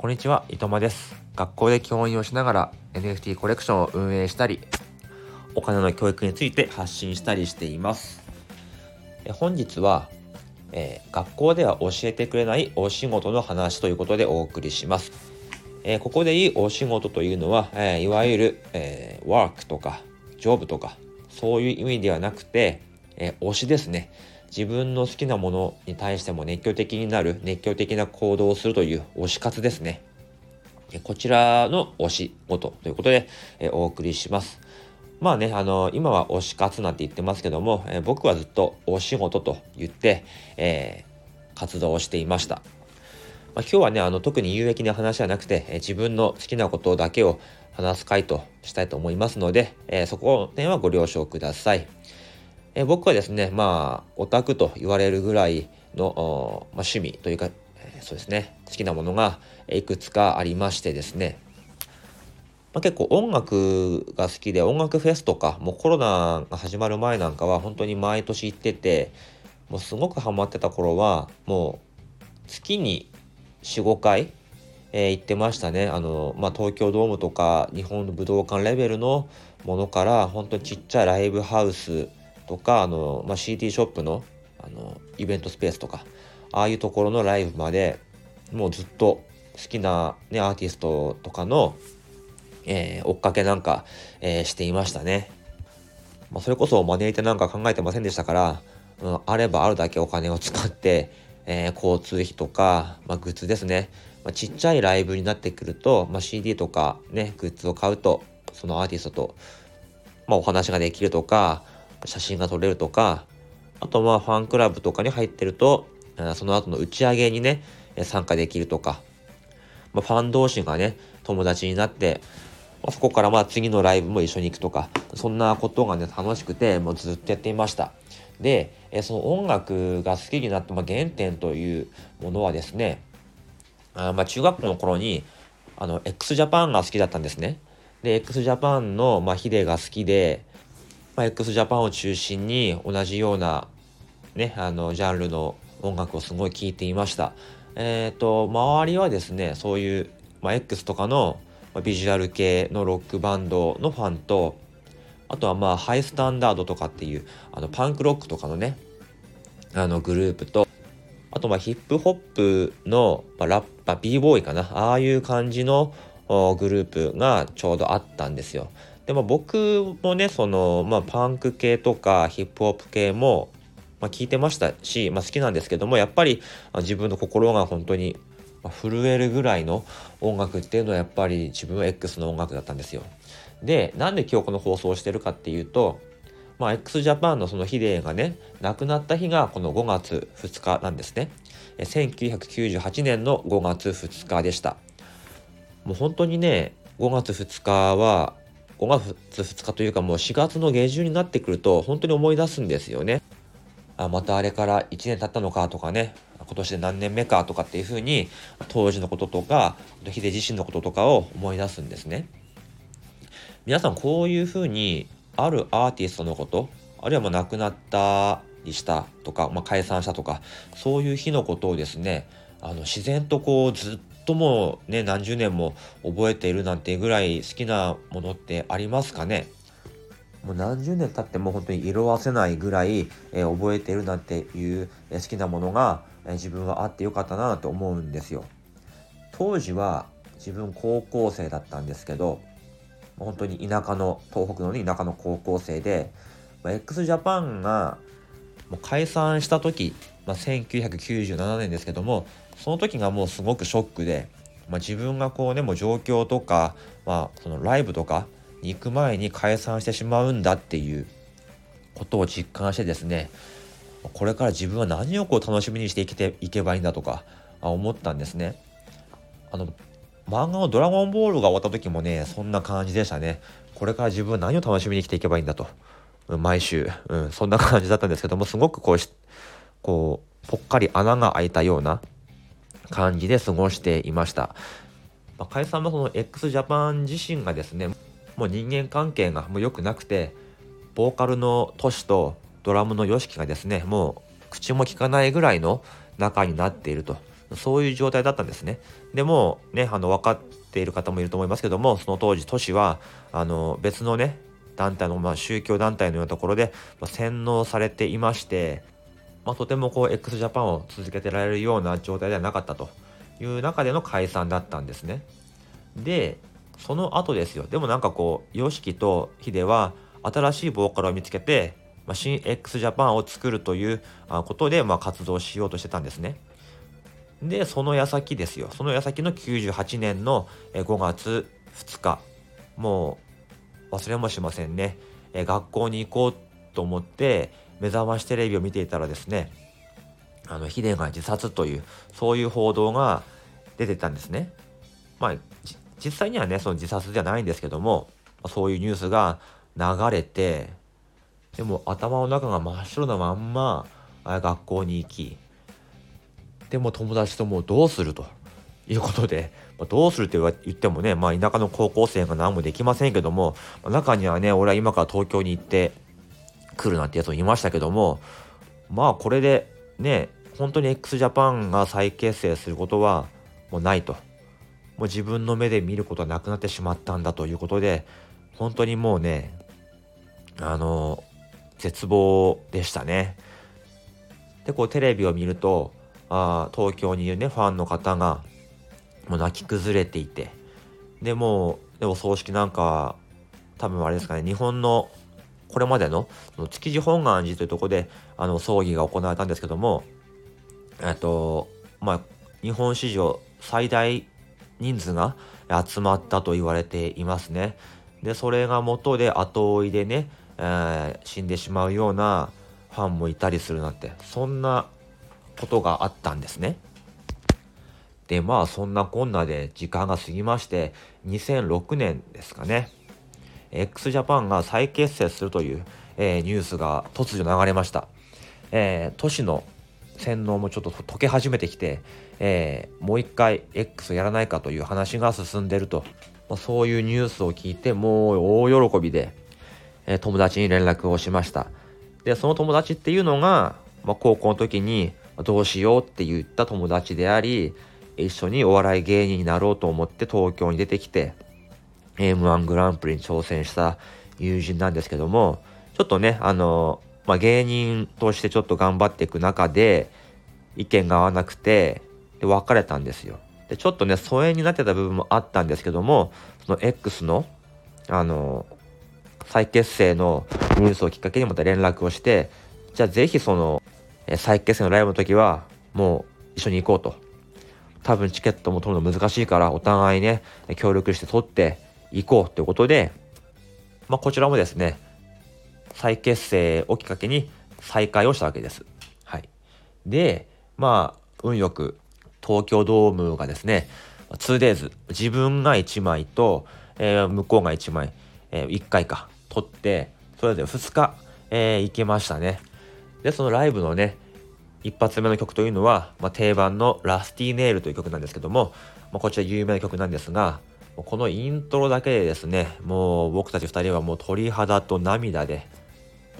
こんにちは、伊藤間です。学校で教員をしながら NFT コレクションを運営したり、お金の教育について発信したりしています。え本日は、えー学校では教えてくれないお仕事の話ということでお送りします。えーここでいいお仕事というのは、えーいわゆる、えワークとか、ジョブとか、そういう意味ではなくて、え推しですね。自分の好きなものに対しても熱狂的になる、熱狂的な行動をするという推し活ですね。こちらの推し事ということで、えお送りします。まあね、あの、今は推し活なんて言ってますけども、え僕はずっとお仕事と言って、えー活動をしていました。まあ、今日はね、あの、特に有益な話はなくて、え自分の好きなことだけを話す回としたいと思いますので、えそこの点はご了承ください。え僕はですね、まあ、オタクと言われるぐらいの、まあ、趣味というか、えそうですね、好きなものがいくつかありましてですね、まあ、結構音楽が好きで音楽フェスとかもうコロナが始まる前なんかは本当に毎年行っててもうすごくハマってた頃はもう月に45回、えー行ってましたね。あの、まあ、東京ドームとか日本の武道館レベルのものから本当にちっちゃいライブハウスとかあの、まあ、CD ショップのあのイベントスペースとかああいうところのライブまでもうずっと好きな、ね、アーティストとかのえー追っかけなんか、えーしていましたね。まあ、それこそ招いてなんか考えてませんでしたから、うん、あればあるだけお金を使って、えー交通費とか、まあ、グッズですね、まあ、ちっちゃいライブになってくると、まあ、CD とかねグッズを買うとそのアーティストと、まあ、お話ができるとか写真が撮れるとかあとまあファンクラブとかに入ってるとその後の打ち上げにね参加できるとか、まあ、ファン同士がね友達になってまあそこからまあ次のライブも一緒に行くとか、そんなことがね、楽しくて、もうずっとやっていました。で、その音楽が好きになった、まあ、原点というものはですね、あまあ中学校の頃に、あの、x ジャパンが好きだったんですね。で、x ジャパンの、まあ、ヒデが好きで、まあ、x ジャパンを中心に同じような、ね、あの、ジャンルの音楽をすごい聴いていました。えっ、と、周りはですね、そういう、まあ、X とかの、ビジュアル系のロックバンドのファンと、あとはまあハイスタンダードとかっていうあのパンクロックとかのね、あのグループと、あとまあヒップホップの、まあ、ラッパー、b ボーイかな、ああいう感じのグループがちょうどあったんですよ。でも僕もね、その、まあパンク系とかヒップホップ系も、まあ聞いてましたし、まあ好きなんですけども、やっぱり自分の心が本当に震えるぐらいの音楽っていうのはやっぱり自分は X の音楽だったんですよ。で、なんで今日この放送をしてるかっていうと、まあ、x ジャパンのそのヒデがね、亡くなった日がこの5月2日なんですね。1998年の5月2日でした。もう本当にね、5月2日は、5月2日というかもう4月の下旬になってくると本当に思い出すんですよね。あまたあれから1年経ったのかとかね今年で何年目かとかっていうふうに当時のこととかヒデ自身のこととかを思い出すんですね皆さんこういうふうにあるアーティストのことあるいはもう亡くなったりしたとか、まあ、解散したとかそういう日のことをですねあの自然とこうずっともうね何十年も覚えているなんてぐらい好きなものってありますかね？もう何十年経っても本当に色あせないぐらい、えー覚えているなんていう、え好きなものが、えー自分はあってよかったなと思うんですよ。当時は自分高校生だったんですけど、本当に田舎の、東北のね、田舎の高校生で、まあ、x ジャパンがもう解散した時、まあ、1997年ですけども、その時がもうすごくショックで、まあ、自分がこうね、もう状況とか、まあ、そのライブとかに行く前に解散してしまうんだっていうことを実感してですね、これから自分は何をこう楽しみにして生きていけばいいんだとか思ったんですね。あの漫画の「ドラゴンボール」が終わった時もねそんな感じでしたね。これから自分は何を楽しみに生きていけばいいんだと毎週、うん、そんな感じだったんですけどもすごくこうこうぽっかり穴が開いたような感じで過ごしていました。まあ、解散もその x ジャパン自身がですねもう人間関係がもう良くなくてボーカルのトシとドラムの YOSHIKI がですねもう口も聞かないぐらいの仲になっているとそういう状態だったんですね。でもねあの分かっている方もいると思いますけどもその当時都市はあの別のね団体の、まあ、宗教団体のようなところで、まあ、洗脳されていまして、まあ、とてもこう x ジャパンを続けてられるような状態ではなかったという中での解散だったんですね。でその後ですよでもなんかこう YOSHIKI と HIDE は新しいボーカルを見つけて、まあ、新 x ジャパンを作るということで、まあ、活動しようとしてたんですね。でその矢先ですよその矢先の98年の5月2日もう忘れもしませんね学校に行こうと思って目覚ましテレビを見ていたらですねあのヒデが自殺というそういう報道が出てたんですね。まあ実際にはねその自殺ではないんですけどもそういうニュースが流れてでも頭の中が真っ白なまんま学校に行きでも友達ともうどうするということで、ま、どうするって言ってもね、まあ、田舎の高校生が何もできませんけども、中にはね俺は今から東京に行って来るなんてやつもいましたけどもまあこれでね本当に x ジャパンが再結成することはもうないともう自分の目で見ることはなくなってしまったんだということで本当にもうねあの絶望でしたね。でこうテレビを見るとあ東京にいるねファンの方がもう泣き崩れていてでもうでお葬式なんか多分あれですかね日本のこれまでの築地本願寺というとこであの葬儀が行われたんですけどもえっとまあ日本史上最大人数が集まったと言われていますね。でそれが元で後追いでね、えー、死んでしまうようなファンもいたりするなんてそんなことがあったんですね。でまあそんなこんなで時間が過ぎまして2006年ですかね x ジャパンが再結成するという、えー、ニュースが突如流れました。えー、都市の洗脳もちょっと解け始めてきて、えー、もう一回 X やらないかという話が進んでると、まあ、そういうニュースを聞いてもう大喜びで、え、友達に連絡をしましたでその友達っていうのが、まあ、高校の時にどうしようって言った友達であり、一緒にお笑い芸人になろうと思って東京に出てきて、M1 グランプリに挑戦した友人なんですけども、ちょっとね、あの、まあ、芸人としてちょっと頑張っていく中で、意見が合わなくて、で、別れたんですよ。で、ちょっとね、疎遠になってた部分もあったんですけども、その X の、あの、再結成のニュースをきっかけにまた連絡をして、じゃあぜひその、え再結成のライブの時はもう一緒に行こうと。多分チケットも取るの難しいからお互いね、協力して取っていこうということで、まあこちらもですね、再結成をきっかけに再開をしたわけです。はい。で、まあ、運よく東京ドームがですね、2days、自分が1枚と、えー、向こうが1枚、えー、1回か、取って、それで2日、えー、行けましたね。で、そのライブのね、一発目の曲というのは、まあ、定番のラスティーネイルという曲なんですけども、まあ、こちら有名な曲なんですが、このイントロだけでですね、もう僕たち2人はもう鳥肌と涙で、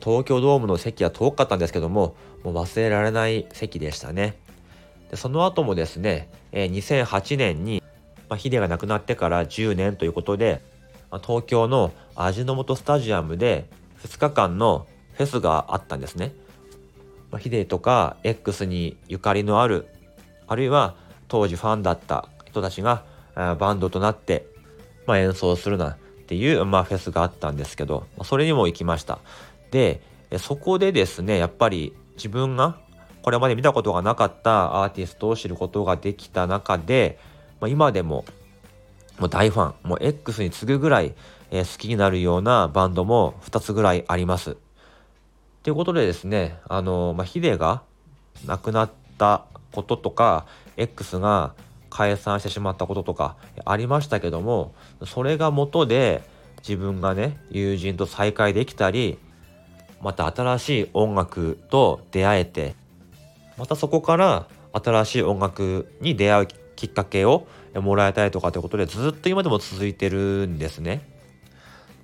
東京ドームの席は遠かったんですけども、もう忘れられない席でしたね。でその後もですね、え、2008年に、まあ、ヒデが亡くなってから10年ということで、東京の味の素スタジアムで2日間のフェスがあったんですね。まあ、ヒデとか X にゆかりのある、あるいは当時ファンだった人たちがバンドとなって、まあ、演奏するなっていう、まあ、フェスがあったんですけど、それにも行きました。で、そこでですね、やっぱり自分がこれまで見たことがなかったアーティストを知ることができた中で、まあ、今でももう大ファン、もう X に次ぐぐらい、え、好きになるようなバンドも2つぐらいあります。ということでですね、あの、まあ、ヒデが亡くなったこととか、X が解散してしまったこととかありましたけども、それが元で自分がね、友人と再会できたり、また新しい音楽と出会えて、またそこから新しい音楽に出会うきっかけをもらえたりとかということでずっと今でも続いてるんですね。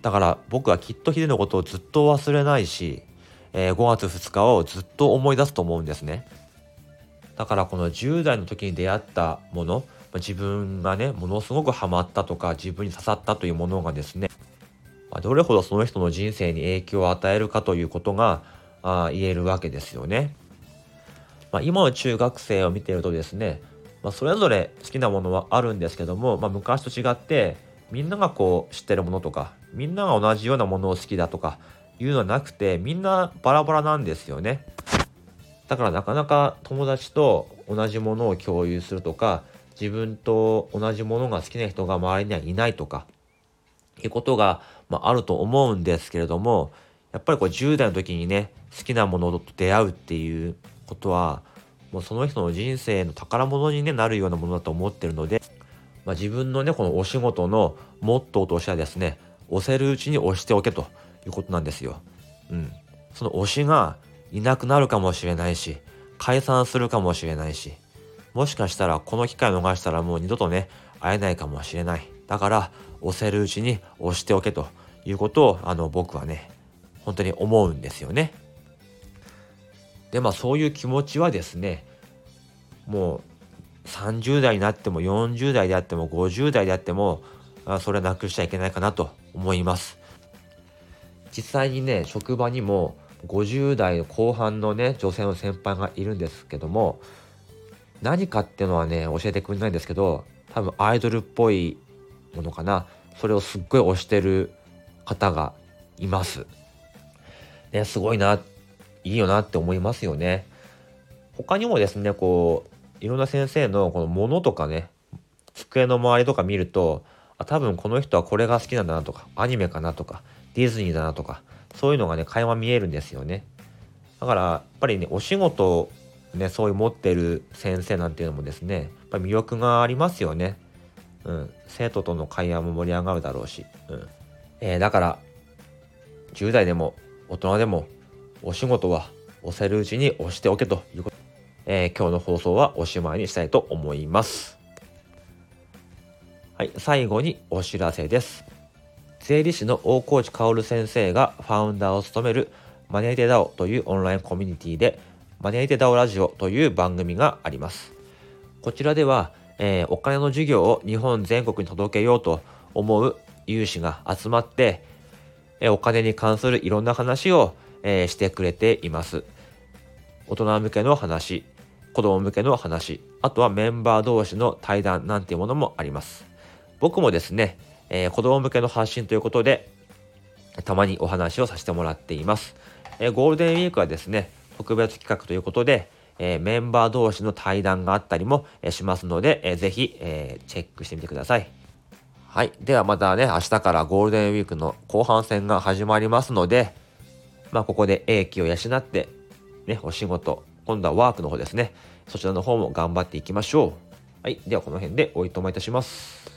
だから僕はきっとヒデのことをずっと忘れないし、えー、5月2日をずっと思い出すと思うんですね。だからこの10代の時に出会ったもの自分がねものすごくハマったとか自分に刺さったというものがですねどれほどその人の人生に影響を与えるかということがあ言えるわけですよね。まあ、今の中学生を見ているとですね、まあ、それぞれ好きなものはあるんですけども、まあ、昔と違ってみんながこう知ってるものとかみんなが同じようなものを好きだとかいうのはなくてみんなバラバラなんですよね。だからなかなか友達と同じものを共有するとか自分と同じものが好きな人が周りにはいないとかいうことが、まあ、あると思うんですけれどもやっぱりこう10代の時にね好きなものと出会うっていうことはもうその人の人生の宝物に、ね、なるようなものだと思ってるので、まあ、自分のねこのお仕事のモットーとしてはですね押せるうちに押しておけということなんですよ。うん、その推しがいなくなるかもしれないし解散するかもしれないしもしかしたらこの機会逃したらもう二度とね会えないかもしれない。だから押せるうちに押しておけということをあの僕はね本当に思うんですよね。でまあそういう気持ちはですねもう30代になっても40代であっても50代であってもそれなくしちゃいけないかなと思います。実際にね職場にも50代後半のね女性の先輩がいるんですけども何かっていうのはね教えてくれないんですけど多分アイドルっぽいものかなそれをすっごい推してる方がいます。ね、すごいないいよなって思いますよね。他にもですねこういろんな先生のこのものとかね机の周りとか見るとあ多分この人はこれが好きなんだなとかアニメかなとかディズニーだなとかそういうのがね会話見えるんですよね。だからやっぱりねお仕事ねそういう持ってる先生なんていうのもですねやっぱり魅力がありますよね。うん。生徒との会話も盛り上がるだろうし。うん。えー、だから10代でも大人でもお仕事は押せるうちに押しておけということ、えー、今日の放送はおしまいにしたいと思います。はい最後にお知らせです。税理士の大河内薫先生がファウンダーを務めるマネーテダオというオンラインコミュニティでマネーテダオラジオという番組があります。こちらでは、えー、お金の授業を日本全国に届けようと思う有志が集まって、えー、お金に関するいろんな話を、えー、してくれています。大人向けの話、子供向けの話、あとはメンバー同士の対談なんていうものもあります。僕もですね、えー、子供向けの発信ということで、たまにお話をさせてもらっています。えー、ゴールデンウィークはですね、特別企画ということで、えー、メンバー同士の対談があったりも、えしますので、えー、ぜひ、えチェックしてみてください。はい。ではまたね、明日からゴールデンウィークの後半戦が始まりますので、まあ、ここで英気を養って、ね、お仕事、今度はワークの方ですね。そちらの方も頑張っていきましょう。はい。ではこの辺でおいとまいたします。